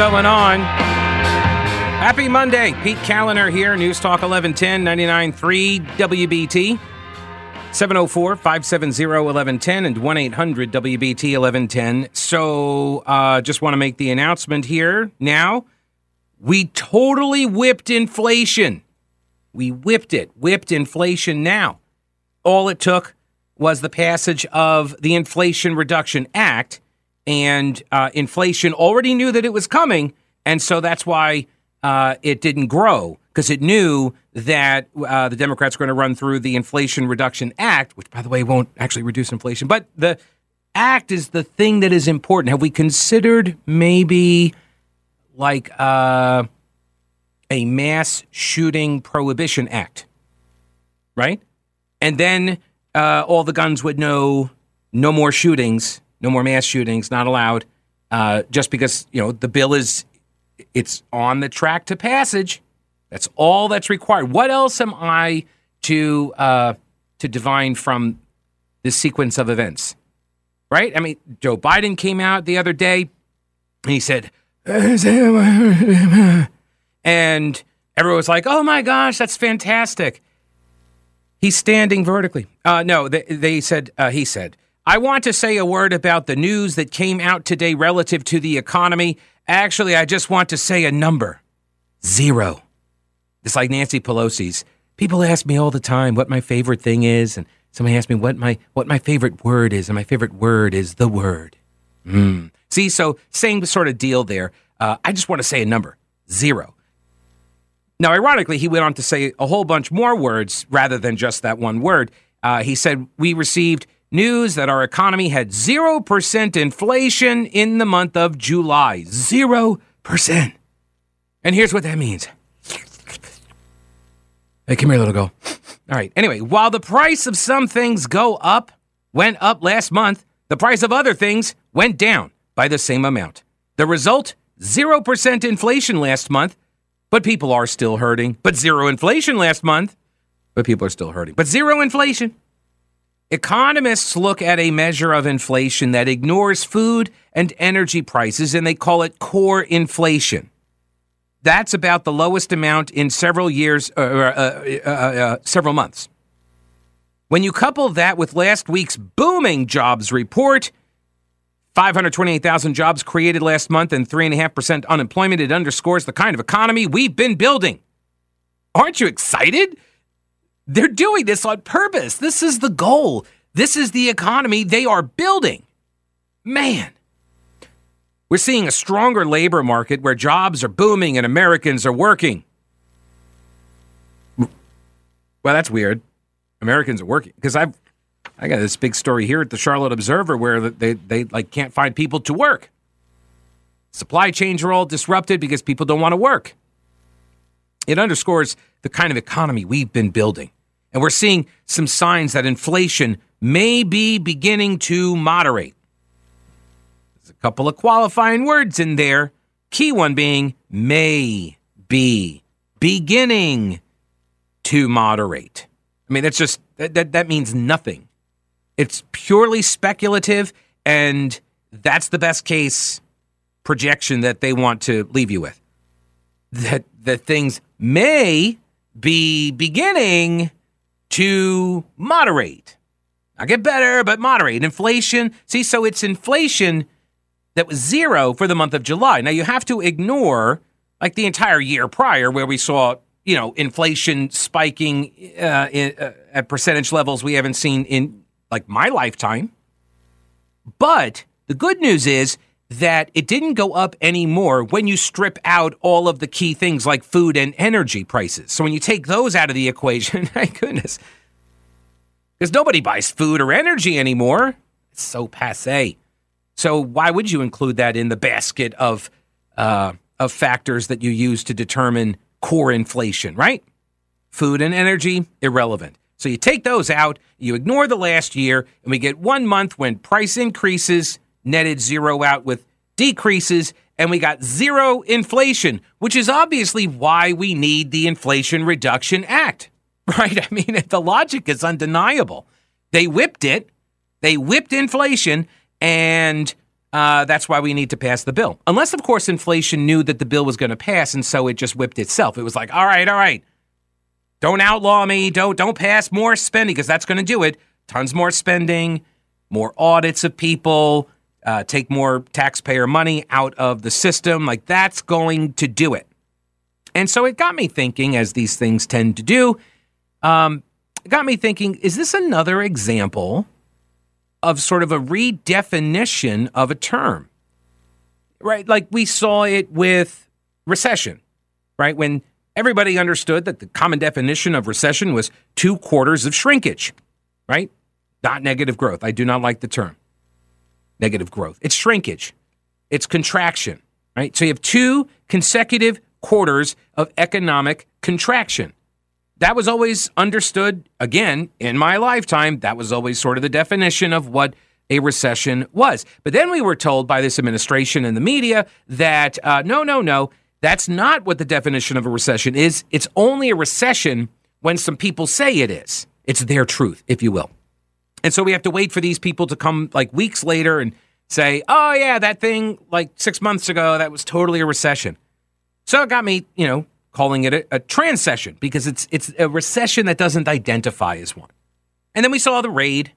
going on? Happy Monday. Pete Kaliner here, News Talk 1110 99.3 WBT. 704 570 1110 and 1 800 WBT 1110. So, uh, just want to make the announcement here now. We totally whipped inflation. We whipped it, whipped inflation now. All it took was the passage of the Inflation Reduction Act, and uh, inflation already knew that it was coming, and so that's why uh, it didn't grow because it knew that uh, the Democrats were going to run through the Inflation Reduction Act, which, by the way, won't actually reduce inflation, but the act is the thing that is important. Have we considered maybe like uh, a mass shooting prohibition act, right? And then uh, all the guns would know no more shootings, no more mass shootings, not allowed, uh, just because you know the bill is it's on the track to passage. That's all that's required. What else am I to uh, to divine from this sequence of events? Right? I mean, Joe Biden came out the other day and he said, and everyone was like, "Oh my gosh, that's fantastic." He's standing vertically. Uh, no, they, they said, uh, he said, I want to say a word about the news that came out today relative to the economy. Actually, I just want to say a number zero. It's like Nancy Pelosi's. People ask me all the time what my favorite thing is, and somebody asked me what my what my favorite word is, and my favorite word is the word. Mm. See, so same sort of deal there. Uh, I just want to say a number zero. Now, ironically, he went on to say a whole bunch more words rather than just that one word. Uh, he said, We received news that our economy had 0% inflation in the month of July. 0%. And here's what that means. Hey, come here, little girl. All right. Anyway, while the price of some things go up, went up last month, the price of other things went down by the same amount. The result 0% inflation last month but people are still hurting. But zero inflation last month, but people are still hurting. But zero inflation. Economists look at a measure of inflation that ignores food and energy prices and they call it core inflation. That's about the lowest amount in several years, uh, uh, uh, uh several months. When you couple that with last week's booming jobs report, 528,000 jobs created last month and 3.5% unemployment. It underscores the kind of economy we've been building. Aren't you excited? They're doing this on purpose. This is the goal. This is the economy they are building. Man. We're seeing a stronger labor market where jobs are booming and Americans are working. Well, that's weird. Americans are working because I've I got this big story here at the Charlotte Observer where they, they like can't find people to work. Supply chains are all disrupted because people don't want to work. It underscores the kind of economy we've been building. And we're seeing some signs that inflation may be beginning to moderate. There's a couple of qualifying words in there. Key one being may be beginning to moderate. I mean, that's just that, that, that means nothing. It's purely speculative, and that's the best case projection that they want to leave you with. That that things may be beginning to moderate. Not get better, but moderate. Inflation, see, so it's inflation that was zero for the month of July. Now you have to ignore like the entire year prior where we saw, you know, inflation spiking uh, in, uh, at percentage levels we haven't seen in like my lifetime. But the good news is that it didn't go up anymore when you strip out all of the key things like food and energy prices. So when you take those out of the equation, thank goodness, because nobody buys food or energy anymore. It's so passe. So why would you include that in the basket of uh, of factors that you use to determine core inflation? Right? Food and energy irrelevant. So you take those out, you ignore the last year, and we get one month when price increases netted zero out with decreases, and we got zero inflation, which is obviously why we need the Inflation Reduction Act, right? I mean, the logic is undeniable. They whipped it, they whipped inflation, and uh, that's why we need to pass the bill. Unless, of course, inflation knew that the bill was going to pass, and so it just whipped itself. It was like, all right, all right, don't outlaw me, don't don't pass more spending because that's going to do it. Tons more spending, more audits of people, uh, take more taxpayer money out of the system. Like that's going to do it. And so it got me thinking, as these things tend to do. Um, got me thinking: Is this another example? of sort of a redefinition of a term, right? Like we saw it with recession, right? When everybody understood that the common definition of recession was two quarters of shrinkage, right? Not negative growth. I do not like the term negative growth. It's shrinkage, it's contraction, right? So you have two consecutive quarters of economic contraction that was always understood, again, in my lifetime. That was always sort of the definition of what a recession was. But then we were told by this administration and the media that uh, no, no, no, that's not what the definition of a recession is. It's only a recession when some people say it is. It's their truth, if you will. And so we have to wait for these people to come like weeks later and say, oh, yeah, that thing like six months ago, that was totally a recession. So it got me, you know, calling it a, a transcession because it's it's a recession that doesn't identify as one. And then we saw the raid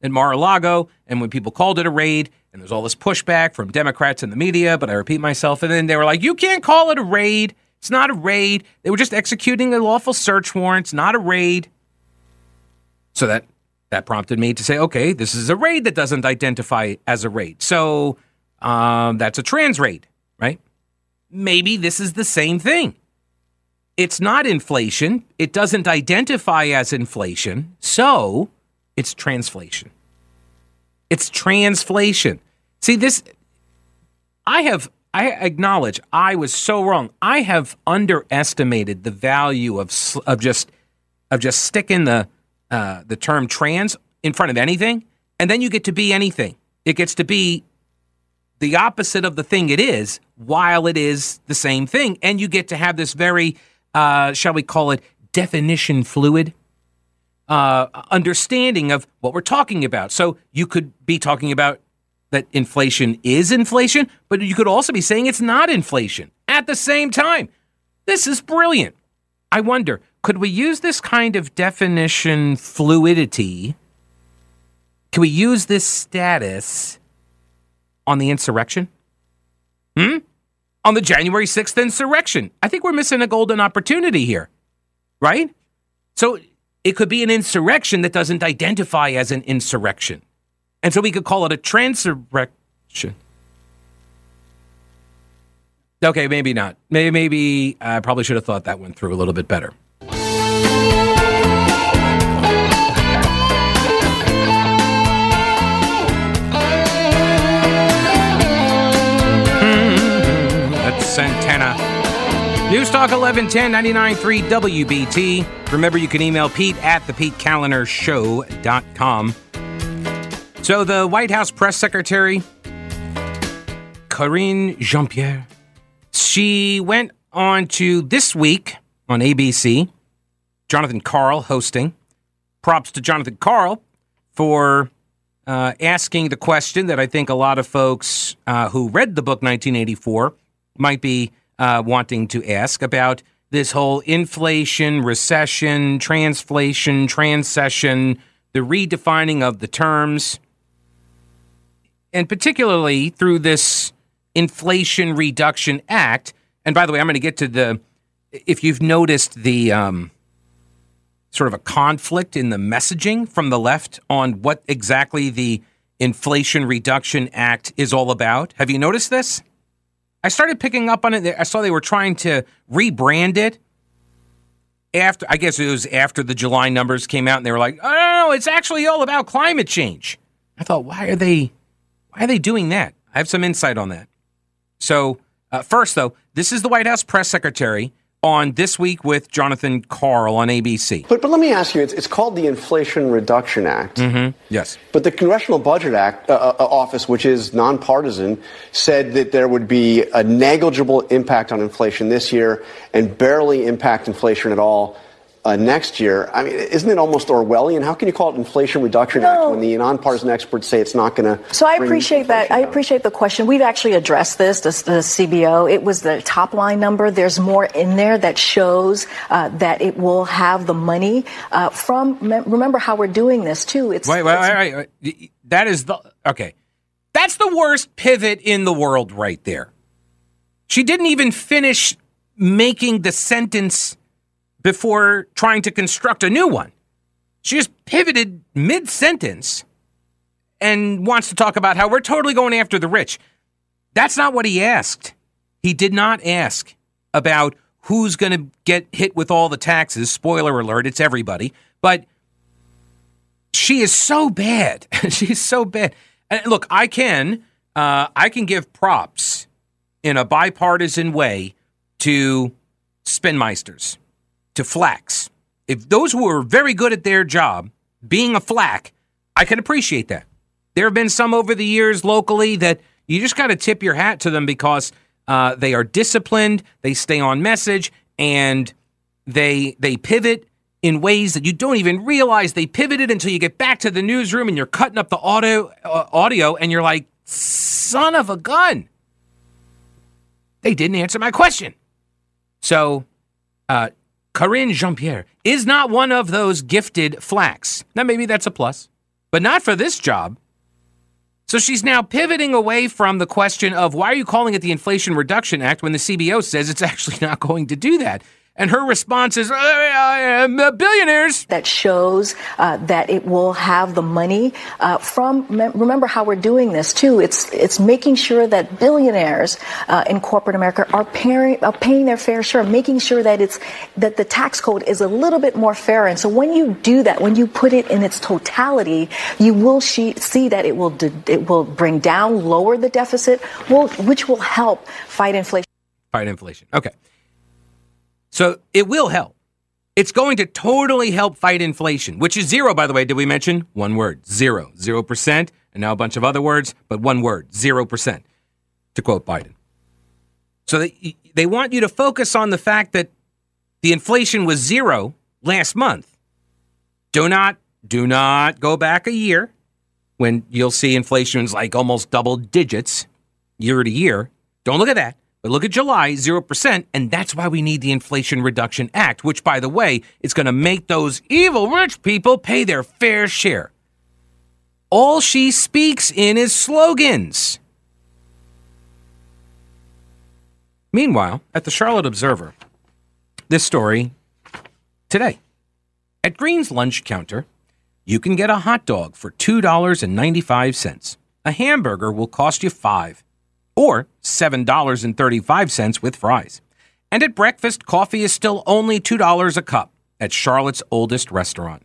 in Mar-a-Lago, and when people called it a raid, and there's all this pushback from Democrats and the media, but I repeat myself, and then they were like, "You can't call it a raid. It's not a raid. They were just executing a lawful search warrant. It's not a raid." So that that prompted me to say, "Okay, this is a raid that doesn't identify as a raid. So um, that's a trans raid, right? Maybe this is the same thing." It's not inflation. It doesn't identify as inflation. So it's transflation. It's transflation. See, this, I have, I acknowledge I was so wrong. I have underestimated the value of, of just, of just sticking the, uh, the term trans in front of anything. And then you get to be anything. It gets to be the opposite of the thing it is while it is the same thing. And you get to have this very uh, shall we call it, definition fluid uh, understanding of what we're talking about. So you could be talking about that inflation is inflation, but you could also be saying it's not inflation at the same time. This is brilliant. I wonder, could we use this kind of definition fluidity? Can we use this status on the insurrection? Hmm? on the January 6th insurrection. I think we're missing a golden opportunity here, right? So it could be an insurrection that doesn't identify as an insurrection. And so we could call it a transurrection. Okay, maybe not. Maybe, maybe I probably should have thought that one through a little bit better. News Talk 1110 99.3 WBT. Remember, you can email Pete at thePeteKaliner So, the White House press secretary, Karine Jean Pierre, she went on to this week on ABC, Jonathan Karl hosting. Props to Jonathan Karl for uh, asking the question that I think a lot of folks uh, who read the book 1984 might be uh, wanting to ask about this whole inflation, recession, transflation, transcession, the redefining of the terms, and particularly through this Inflation Reduction Act. And by the way, I'm going to get to the, if you've noticed the um, sort of a conflict in the messaging from the left on what exactly the Inflation Reduction Act is all about. Have you noticed this? I started picking up on it. I saw they were trying to rebrand it after. I guess it was after the July numbers came out, and they were like, "Oh, no, it's actually all about climate change." I thought, why are they, why are they doing that? I have some insight on that. So, uh, first though, this is the White House press secretary on This Week with Jonathan Karl on ABC. But, but let me ask you, it's, it's called the Inflation Reduction Act. Mm-hmm. Yes. But the Congressional Budget Act uh, uh, Office, which is nonpartisan, said that there would be a negligible impact on inflation this year and barely impact inflation at all uh, next year. I mean, isn't it almost Orwellian? How can you call it Inflation Reduction No. Act when the nonpartisan experts say it's not going to? So I appreciate that. I appreciate the question. We've actually addressed this, this, the CBO. It was the top line number. There's more in there that shows uh, that it will have the money uh, from. Remember how we're doing this too. It's Wait, wait, it's- wait, wait, wait. That is the okay. That's the worst pivot in the world, right there. She didn't even finish making the sentence before trying to construct a new one. She just pivoted mid sentence and wants to talk about how we're totally going after the rich. That's not what he asked. He did not ask about who's going to get hit with all the taxes. Spoiler alert, it's everybody. But she is so bad. She's so bad. And look, I can uh, I can give props in a bipartisan way to spinmeisters, to flacks. If those who are very good at their job, being a flack, I can appreciate that. There have been some over the years locally that you just got to tip your hat to them because uh, they are disciplined, they stay on message, and they they pivot in ways that you don't even realize they pivoted until you get back to the newsroom and you're cutting up the audio uh, audio and you're like son of a gun they didn't answer my question so uh, Karine Jean-Pierre is not one of those gifted flacks now maybe that's a plus but not for this job. So she's now pivoting away from the question of why are you calling it the Inflation Reduction Act when the CBO says it's actually not going to do that and her response is, uh, billionaires. that shows uh, that it will have the money uh, from. Remember how we're doing this too. It's it's making sure that billionaires uh, in corporate America are paying are paying their fair share, making sure that it's that the tax code is a little bit more fair. And so when you do that, when you put it in its totality, you will see, see that it will de- it will bring down, lower the deficit, will, which will help fight inflation. Fight inflation. Okay. So it will help. It's going to totally help fight inflation, which is zero, by the way. Did we mention? One word zero. Zero percent. And now a bunch of other words, but one word zero percent, to quote Biden. So they, they want you to focus on the fact that the inflation was zero last month. Do not, do not go back a year when you'll see inflation is like almost double digits year to year. Don't look at that. But look at July, 0%, and that's why we need the Inflation Reduction Act, which, by the way, is going to make those evil rich people pay their fair share. All she speaks in is slogans. Meanwhile, at the Charlotte Observer, this story today. At Green's lunch counter, you can get a hot dog for $2.95. A hamburger will cost you 5 or $7.35 with fries. And at breakfast, coffee is still only $2 a cup at Charlotte's oldest restaurant.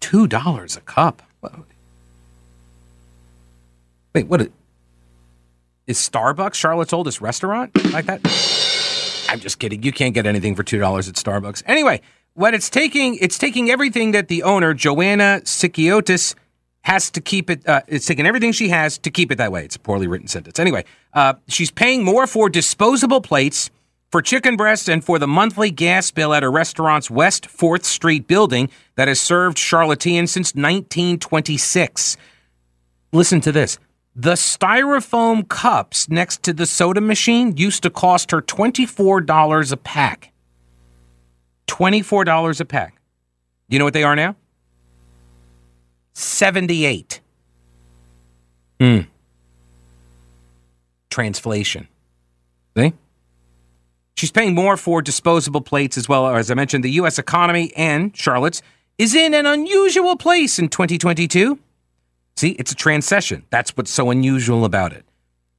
$2 a cup? Wait, what? Is Starbucks Charlotte's oldest restaurant like that? I'm just kidding. You can't get anything for $2 at Starbucks. Anyway, what it's taking, it's taking everything that the owner, Joanna Sikiotis, has to keep it. Uh, it's taking everything she has to keep it that way. It's a poorly written sentence. Anyway, uh, she's paying more for disposable plates, for chicken breasts, and for the monthly gas bill at her restaurant's West Fourth Street building that has served Charlotteans since 1926. Listen to this. The styrofoam cups next to the soda machine used to cost her $24 a pack. $24 a pack. You know what they are now? 78. Hmm. Translation. See? She's paying more for disposable plates as well. As I mentioned, the U.S. economy and Charlotte's is in an unusual place in 2022. See, it's a transition. That's what's so unusual about it.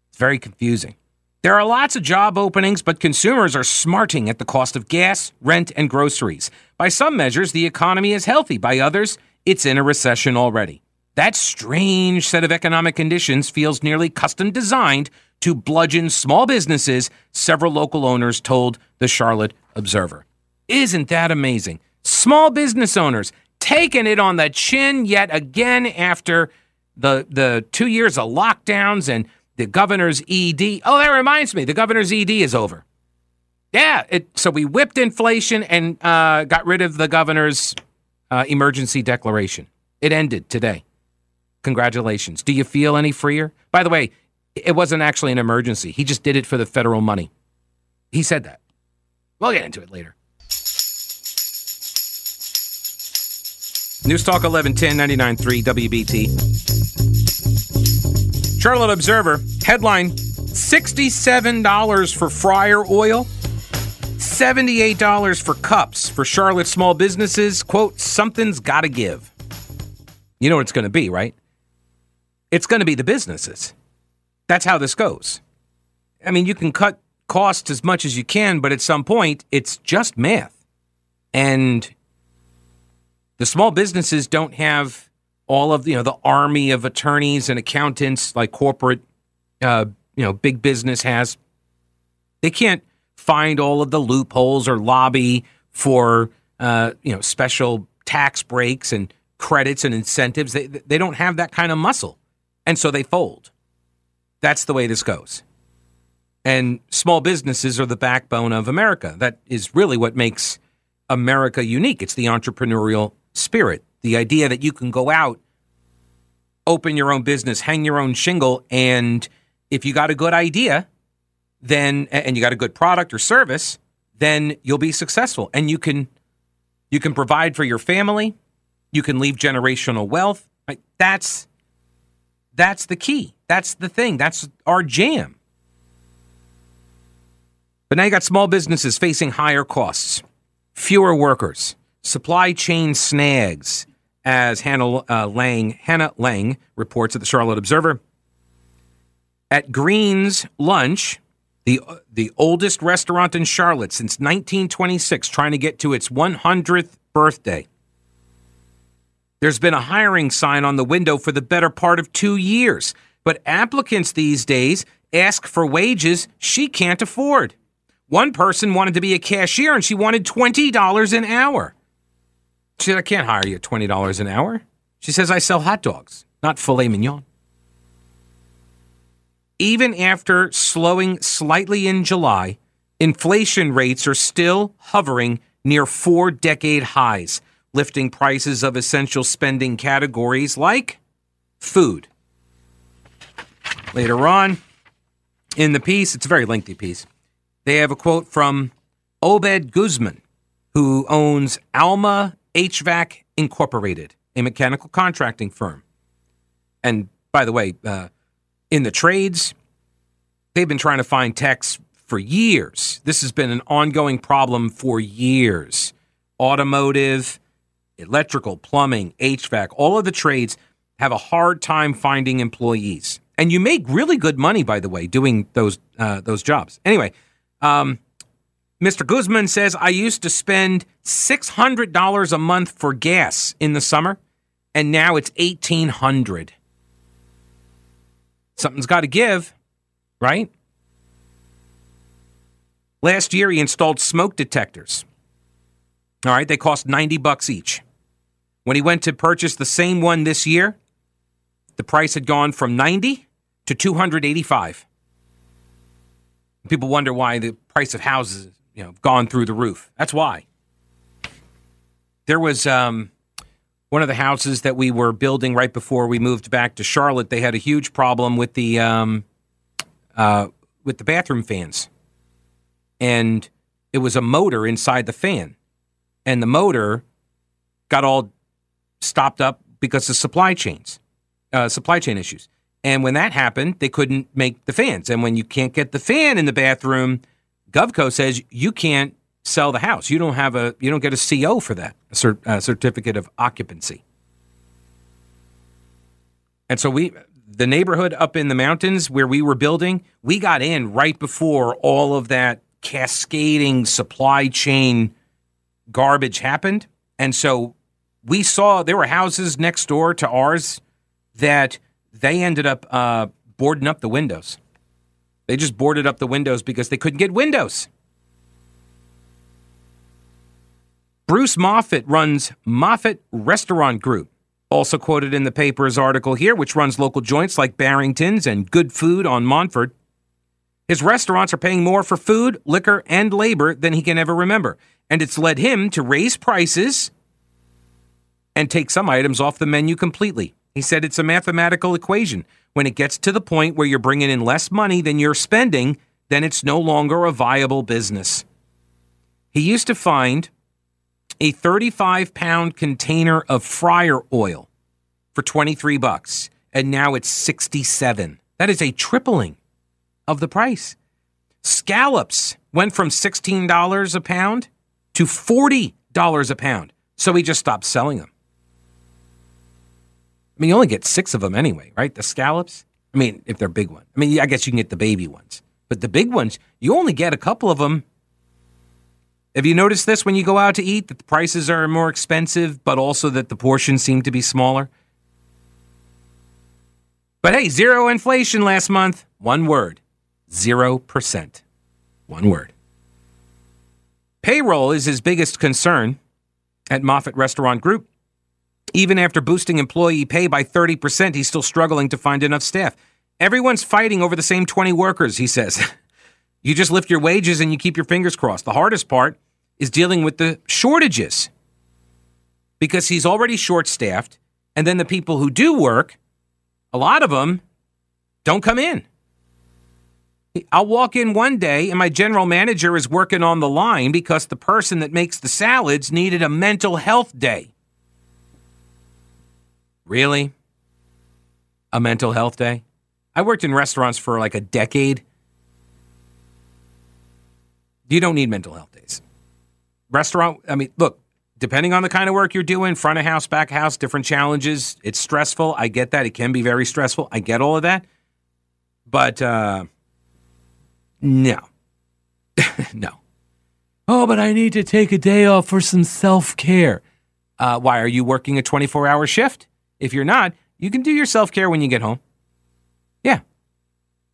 It's very confusing. There are lots of job openings, but consumers are smarting at the cost of gas, rent, and groceries. By some measures, the economy is healthy. By others, it's in a recession already. That strange set of economic conditions feels nearly custom designed to bludgeon small businesses, several local owners told the Charlotte Observer. Isn't that amazing? Small business owners taking it on the chin yet again after the the 2 years of lockdowns and the governor's ED. Oh, that reminds me, the governor's ED is over. Yeah. It, so we whipped inflation and uh, got rid of the governor's uh, emergency declaration. It ended today. Congratulations. Do you feel any freer? By the way, it wasn't actually an emergency. He just did it for the federal money. He said that. We'll get into it later. News Talk 1110 99.3 WBT. Charlotte Observer headline $67 for fryer oil, $78 for cups for Charlotte small businesses. Quote, something's got to give. You know what it's going to be, right? It's going to be the businesses. That's how this goes. I mean, you can cut costs as much as you can, but at some point, it's just math. And the small businesses don't have all of you know the army of attorneys and accountants like corporate, uh, you know, big business has. They can't find all of the loopholes or lobby for uh, you know special tax breaks and credits and incentives. They they don't have that kind of muscle, and so they fold. That's the way this goes. And small businesses are the backbone of America. That is really what makes America unique. It's the entrepreneurial spirit, the idea that you can go out, open your own business, hang your own shingle, and if you got a good idea, then and you got a good product or service, then you'll be successful and you can you can provide for your family, you can leave generational wealth. Right? That's that's the key. That's the thing. That's our jam. But now you got small businesses facing higher costs, fewer workers, supply chain snags, as Hannah uh, Lang, Hannah Lang reports at the Charlotte Observer. At Green's Lunch, the uh, the oldest restaurant in Charlotte since 1926, trying to get to its 100th birthday. There's been a hiring sign on the window for the better part of two years, but applicants these days ask for wages she can't afford. One person wanted to be a cashier and she wanted $20 an hour. She said, I can't hire you at $20 an hour. She says, I sell hot dogs, not filet mignon. Even after slowing slightly in July, inflation rates are still hovering near four decade highs, lifting prices of essential spending categories like food. Later on in the piece, it's a very lengthy piece, they have a quote from Obed Guzman, who owns Alma HVAC Incorporated, a mechanical contracting firm. And by the way, uh, in the trades, they've been trying to find techs for years. This has been an ongoing problem for years. Automotive, electrical, plumbing, HVAC, all of the trades have a hard time finding employees. And you make really good money, by the way, doing those uh, those jobs. Anyway, um, Mr. Guzman says, I used to spend $600 a month for gas in the summer, and now it's 1800 Something's got to give, right? Last year, he installed smoke detectors. All right, they cost 90 bucks each. When he went to purchase the same one this year, the price had gone from 90 to 285. People wonder why the price of houses, you know, gone through the roof. That's why. There was um, one of the houses that we were building right before we moved back to Charlotte. They had a huge problem with the um, uh, with the bathroom fans, and it was a motor inside the fan, and the motor got all stopped up because of supply chains, uh, supply chain issues. And when that happened, they couldn't make the fans. And when you can't get the fan in the bathroom, Govco says you can't sell the house. You don't have a you don't get a CO for that, a, cert, a certificate of occupancy. And so we the neighborhood up in the mountains where we were building, we got in right before all of that cascading supply chain garbage happened. And so we saw there were houses next door to ours that they ended up uh, boarding up the windows. They just boarded up the windows because they couldn't get windows. Bruce Moffett runs Moffett Restaurant Group, also quoted in the paper's article here, which runs local joints like Barrington's and Good Food on Montford. His restaurants are paying more for food, liquor, and labor than he can ever remember. And it's led him to raise prices and take some items off the menu completely. He said it's a mathematical equation. When it gets to the point where you're bringing in less money than you're spending, then it's no longer a viable business. He used to find a 35 pound container of fryer oil for 23 bucks, and now it's 67. That is a tripling of the price. Scallops went from $16 a pound to $40 a pound. So he just stopped selling them. I mean, you only get six of them anyway, right? The scallops. I mean, if they're big ones. I mean, I guess you can get the baby ones, but the big ones, you only get a couple of them. Have you noticed this when you go out to eat that the prices are more expensive, but also that the portions seem to be smaller? But hey, zero inflation last month. One word 0%. One word. Payroll is his biggest concern at Moffett Restaurant Group. Even after boosting employee pay by 30%, he's still struggling to find enough staff. Everyone's fighting over the same 20 workers, he says. you just lift your wages and you keep your fingers crossed. The hardest part is dealing with the shortages because he's already short staffed. And then the people who do work, a lot of them don't come in. I'll walk in one day and my general manager is working on the line because the person that makes the salads needed a mental health day. Really? A mental health day? I worked in restaurants for like a decade. You don't need mental health days. Restaurant, I mean, look, depending on the kind of work you're doing, front of house, back of house, different challenges. It's stressful. I get that. It can be very stressful. I get all of that. But uh, no. no. Oh, but I need to take a day off for some self care. Uh, why? Are you working a 24 hour shift? If you're not, you can do your self care when you get home. Yeah.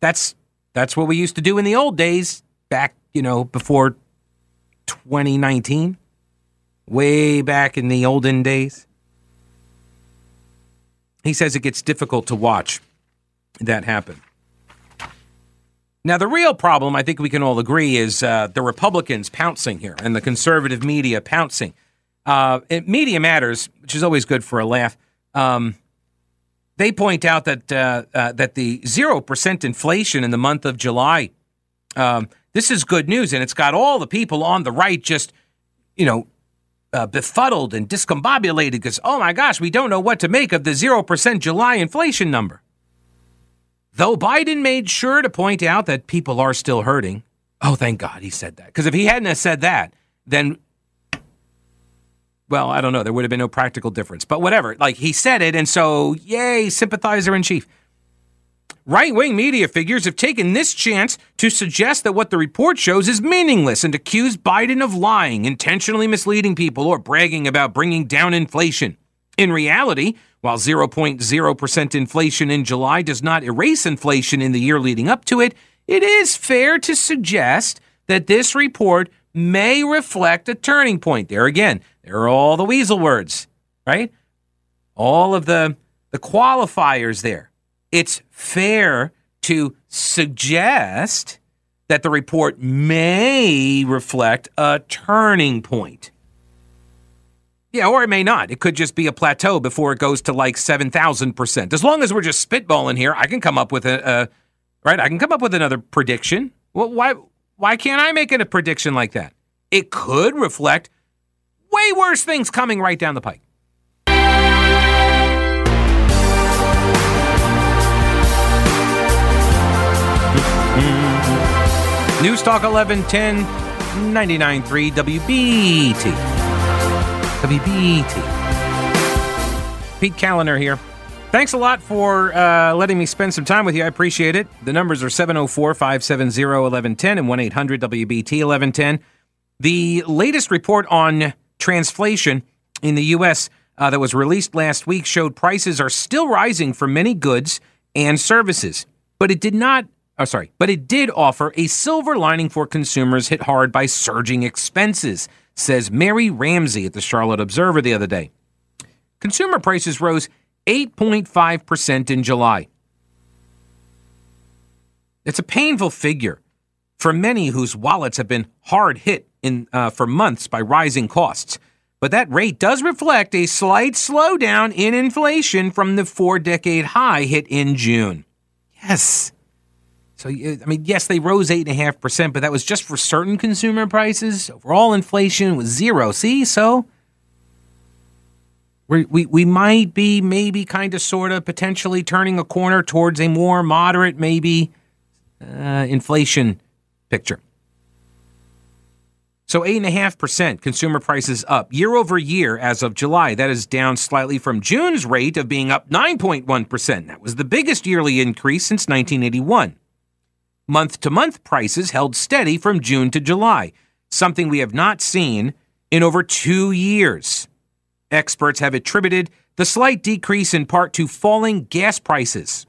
That's that's what we used to do in the old days back, you know, before 2019. Way back in the olden days. He says it gets difficult to watch that happen. Now, the real problem, I think we can all agree, is uh, the Republicans pouncing here and the conservative media pouncing. Uh, it, media matters, which is always good for a laugh. Um, they point out that uh, uh, that the zero percent inflation in the month of July. Um, this is good news, and it's got all the people on the right just, you know, uh, befuddled and discombobulated because oh my gosh, we don't know what to make of the zero percent July inflation number. Though Biden made sure to point out that people are still hurting. Oh, thank God he said that. Because if he hadn't said that, then well, I don't know. There would have been no practical difference, but whatever. Like he said it, and so yay, sympathizer in chief. Right wing media figures have taken this chance to suggest that what the report shows is meaningless and accuse Biden of lying, intentionally misleading people, or bragging about bringing down inflation. In reality, while 0.0% inflation in July does not erase inflation in the year leading up to it, it is fair to suggest that this report may reflect a turning point. There again, there are all the weasel words, right? All of the the qualifiers there. It's fair to suggest that the report may reflect a turning point. Yeah, or it may not. It could just be a plateau before it goes to like 7,000%. As long as we're just spitballing here, I can come up with a, right? I can come up with another prediction. Well, why why can't I make it a prediction like that? It could reflect way worse things coming right down the pike. News Talk 1110 99.3 WBT. WBT. Pete Kaliner here. Thanks a lot for uh, letting me spend some time with you. I appreciate it. The numbers are 704 570 1110 and 1 800 WBT 1110. The latest report on Transflation in the U.S. Uh, that was released last week showed prices are still rising for many goods and services, but it did not. Oh, sorry, but it did offer a silver lining for consumers hit hard by surging expenses, says Mary Ramsey at the Charlotte Observer the other day. Consumer prices rose 8.5% in July. It's a painful figure for many whose wallets have been hard hit in uh, for months by rising costs. But that rate does reflect a slight slowdown in inflation from the four-decade high hit in June. Yes. So, I mean, yes, they rose 8.5%, but that was just for certain consumer prices. Overall inflation was zero. See? So we, we, we might be maybe kind of sort of potentially turning a corner towards a more moderate, maybe uh, inflation picture. So 8.5% consumer prices up year over year as of July. That is down slightly from June's rate of being up 9.1%. That was the biggest yearly increase since 1981. Month to month prices held steady from June to July, something we have not seen in over two years. Experts have attributed the slight decrease in part to falling gas prices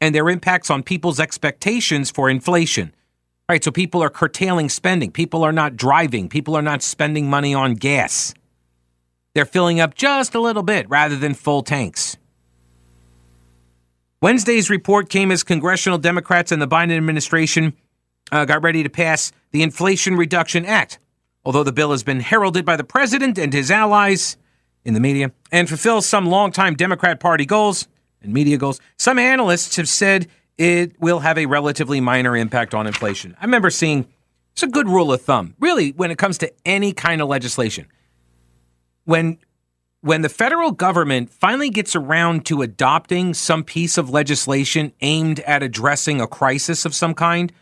and their impacts on people's expectations for inflation. All right, so people are curtailing spending. People are not driving. People are not spending money on gas. They're filling up just a little bit rather than full tanks. Wednesday's report came as congressional Democrats and the Biden administration uh, got ready to pass the Inflation Reduction Act. Although the bill has been heralded by the president and his allies in the media and fulfills some longtime Democrat Party goals and media goals, some analysts have said it will have a relatively minor impact on inflation. I remember seeing it's a good rule of thumb, really, when it comes to any kind of legislation. When when the federal government finally gets around to adopting some piece of legislation aimed at addressing a crisis of some kind,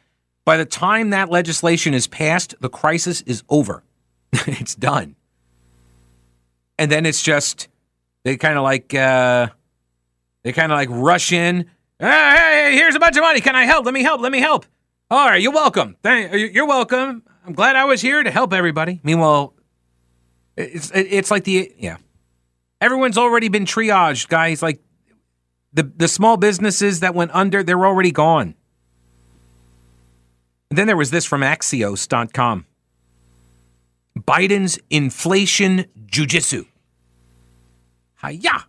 by the time that legislation is passed, the crisis is over. it's done. And then it's just they kind of like uh, they kind of like rush in. Hey, hey, here's a bunch of money. Can I help? Let me help. Let me help. All right, you're welcome. You're welcome. I'm glad I was here to help everybody. Meanwhile, it's it's like the yeah Everyone's already been triaged, guys. Like the the small businesses that went under, they're already gone. And then there was this from Axios.com. Biden's inflation jujitsu. Hiya!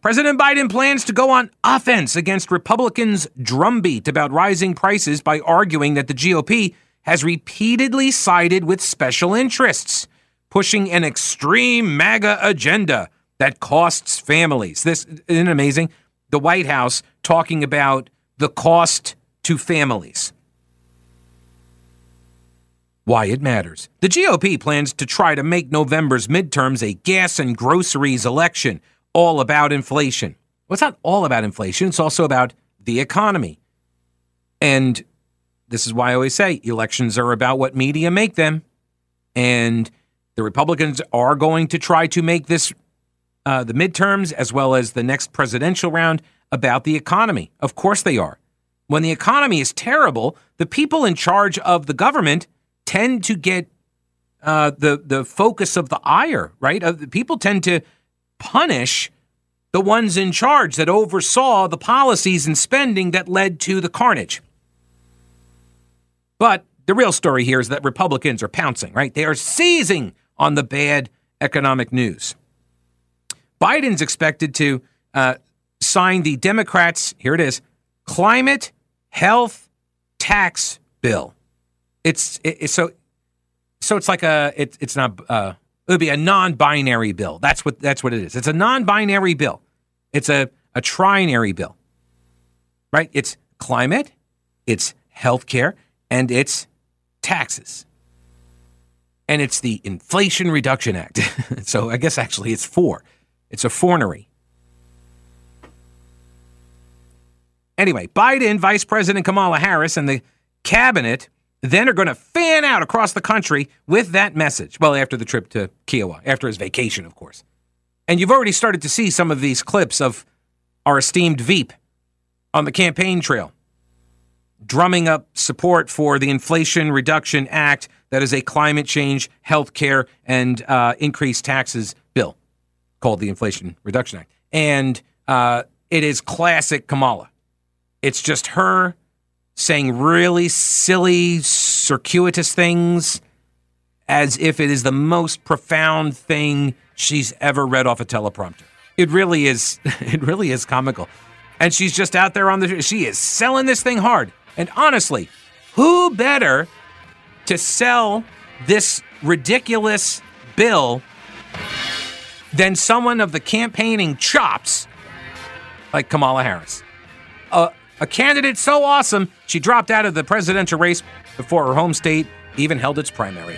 President Biden plans to go on offense against Republicans' drumbeat about rising prices by arguing that the GOP has repeatedly sided with special interests, pushing an extreme MAGA agenda that costs families. This isn't amazing. The White House talking about the cost to families. Why it matters. The GOP plans to try to make November's midterms a gas and groceries election, all about inflation. Well, it's not all about inflation, it's also about the economy. And this is why I always say elections are about what media make them. And the Republicans are going to try to make this uh, the midterms as well as the next presidential round about the economy. Of course they are. When the economy is terrible, the people in charge of the government tend to get uh, the the focus of the ire. Right? Uh, people tend to punish the ones in charge that oversaw the policies and spending that led to the carnage. But the real story here is that Republicans are pouncing. Right? They are seizing on the bad economic news. Biden's expected to uh, sign the Democrats, here it is, climate health tax bill. It's it, so so it's like a it, it's not uh, it would be a non-binary bill. That's what that's what it is. It's a non-binary bill. It's a a trinary bill. Right? It's climate, it's healthcare, and it's taxes. And it's the Inflation Reduction Act. so I guess actually it's four. It's a fornery. Anyway, Biden, Vice President Kamala Harris, and the cabinet then are going to fan out across the country with that message. Well, after the trip to Kiawah, after his vacation, of course. And you've already started to see some of these clips of our esteemed Veep on the campaign trail, drumming up support for the Inflation Reduction Act that is a climate change, health care, and uh, increased taxes called the Inflation Reduction Act. And uh, it is classic Kamala. It's just her saying really silly, circuitous things as if it is the most profound thing she's ever read off a teleprompter. It really is. It really is comical. And she's just out there on the. She is selling this thing hard. And honestly, who better to sell this ridiculous bill than someone of the campaigning chops like Kamala Harris? A, a candidate so awesome, she dropped out of the presidential race before her home state even held its primary.